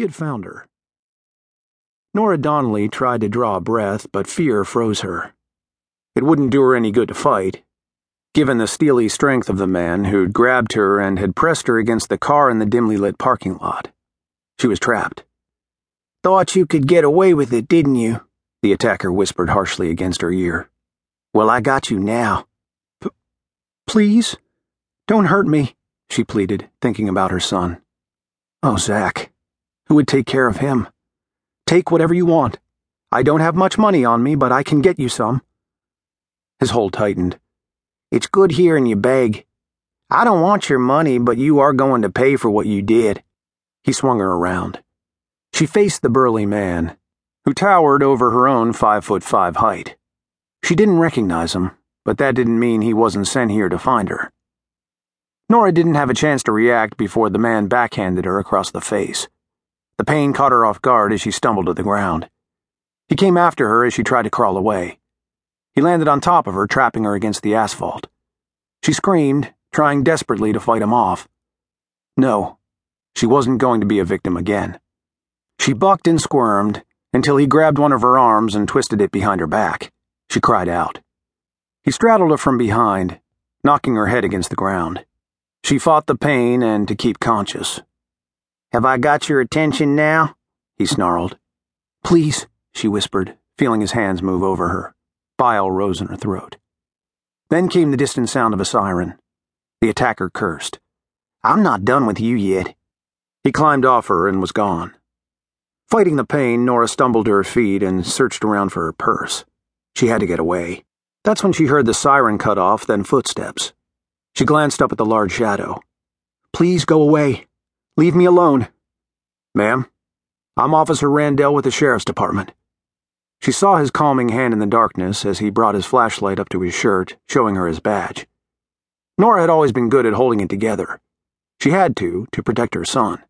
He had found her. Nora Donnelly tried to draw a breath, but fear froze her. It wouldn't do her any good to fight, given the steely strength of the man who'd grabbed her and had pressed her against the car in the dimly lit parking lot. She was trapped. Thought you could get away with it, didn't you? The attacker whispered harshly against her ear. Well, I got you now. P- please? Don't hurt me, she pleaded, thinking about her son. Oh, Zach. Who would take care of him? Take whatever you want. I don't have much money on me, but I can get you some. His hold tightened. It's good hearing you beg. I don't want your money, but you are going to pay for what you did. He swung her around. She faced the burly man, who towered over her own five foot five height. She didn't recognize him, but that didn't mean he wasn't sent here to find her. Nora didn't have a chance to react before the man backhanded her across the face. The pain caught her off guard as she stumbled to the ground. He came after her as she tried to crawl away. He landed on top of her, trapping her against the asphalt. She screamed, trying desperately to fight him off. No, she wasn't going to be a victim again. She bucked and squirmed until he grabbed one of her arms and twisted it behind her back. She cried out. He straddled her from behind, knocking her head against the ground. She fought the pain and to keep conscious. Have I got your attention now? He snarled. Please, she whispered, feeling his hands move over her. Bile rose in her throat. Then came the distant sound of a siren. The attacker cursed. I'm not done with you yet. He climbed off her and was gone. Fighting the pain, Nora stumbled to her feet and searched around for her purse. She had to get away. That's when she heard the siren cut off, then footsteps. She glanced up at the large shadow. Please go away. Leave me alone. Ma'am, I'm Officer Randell with the Sheriff's Department. She saw his calming hand in the darkness as he brought his flashlight up to his shirt, showing her his badge. Nora had always been good at holding it together. She had to, to protect her son.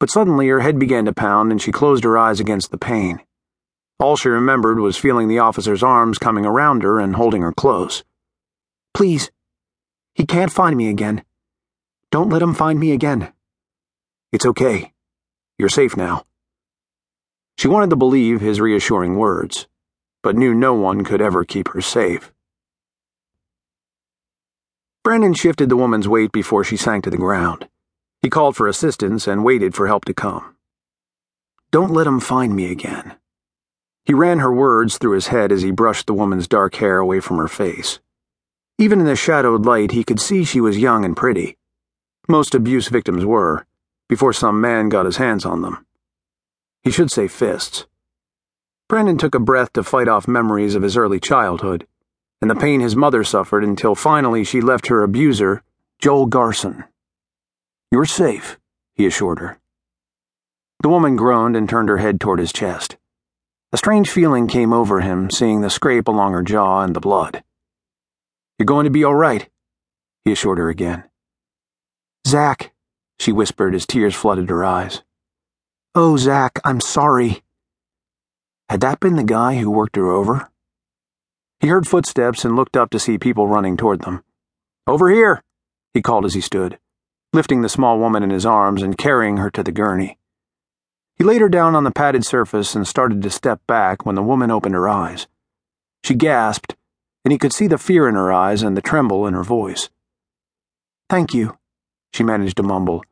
But suddenly her head began to pound and she closed her eyes against the pain. All she remembered was feeling the officer's arms coming around her and holding her close. Please, he can't find me again. Don't let him find me again. It's okay. You're safe now. She wanted to believe his reassuring words, but knew no one could ever keep her safe. Brandon shifted the woman's weight before she sank to the ground. He called for assistance and waited for help to come. Don't let him find me again. He ran her words through his head as he brushed the woman's dark hair away from her face. Even in the shadowed light, he could see she was young and pretty. Most abuse victims were before some man got his hands on them. He should say fists. Brandon took a breath to fight off memories of his early childhood and the pain his mother suffered until finally she left her abuser, Joel Garson. You're safe, he assured her. The woman groaned and turned her head toward his chest. A strange feeling came over him, seeing the scrape along her jaw and the blood. You're going to be all right, he assured her again. Zach, she whispered as tears flooded her eyes. Oh, Zach, I'm sorry. Had that been the guy who worked her over? He heard footsteps and looked up to see people running toward them. Over here, he called as he stood, lifting the small woman in his arms and carrying her to the gurney. He laid her down on the padded surface and started to step back when the woman opened her eyes. She gasped, and he could see the fear in her eyes and the tremble in her voice. Thank you, she managed to mumble,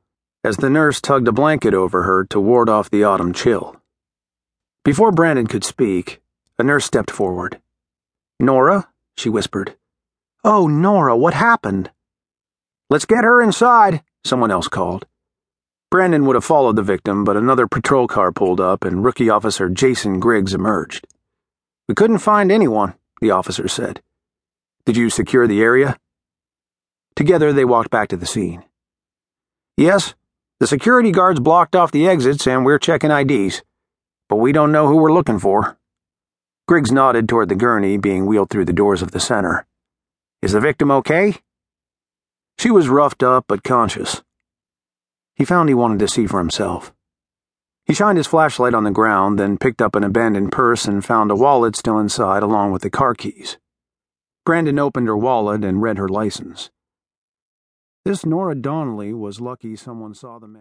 as the nurse tugged a blanket over her to ward off the autumn chill. Before Brandon could speak, a nurse stepped forward. Nora, she whispered. Oh, Nora, what happened? Let's get her inside, someone else called. Brandon would have followed the victim, but another patrol car pulled up and rookie officer Jason Griggs emerged. We couldn't find anyone, the officer said. Did you secure the area? Together they walked back to the scene. Yes, the security guards blocked off the exits and we're checking IDs. But we don't know who we're looking for. Griggs nodded toward the gurney being wheeled through the doors of the center. Is the victim okay? She was roughed up but conscious. He found he wanted to see for himself. He shined his flashlight on the ground, then picked up an abandoned purse and found a wallet still inside along with the car keys. Brandon opened her wallet and read her license. This Nora Donnelly was lucky someone saw the man.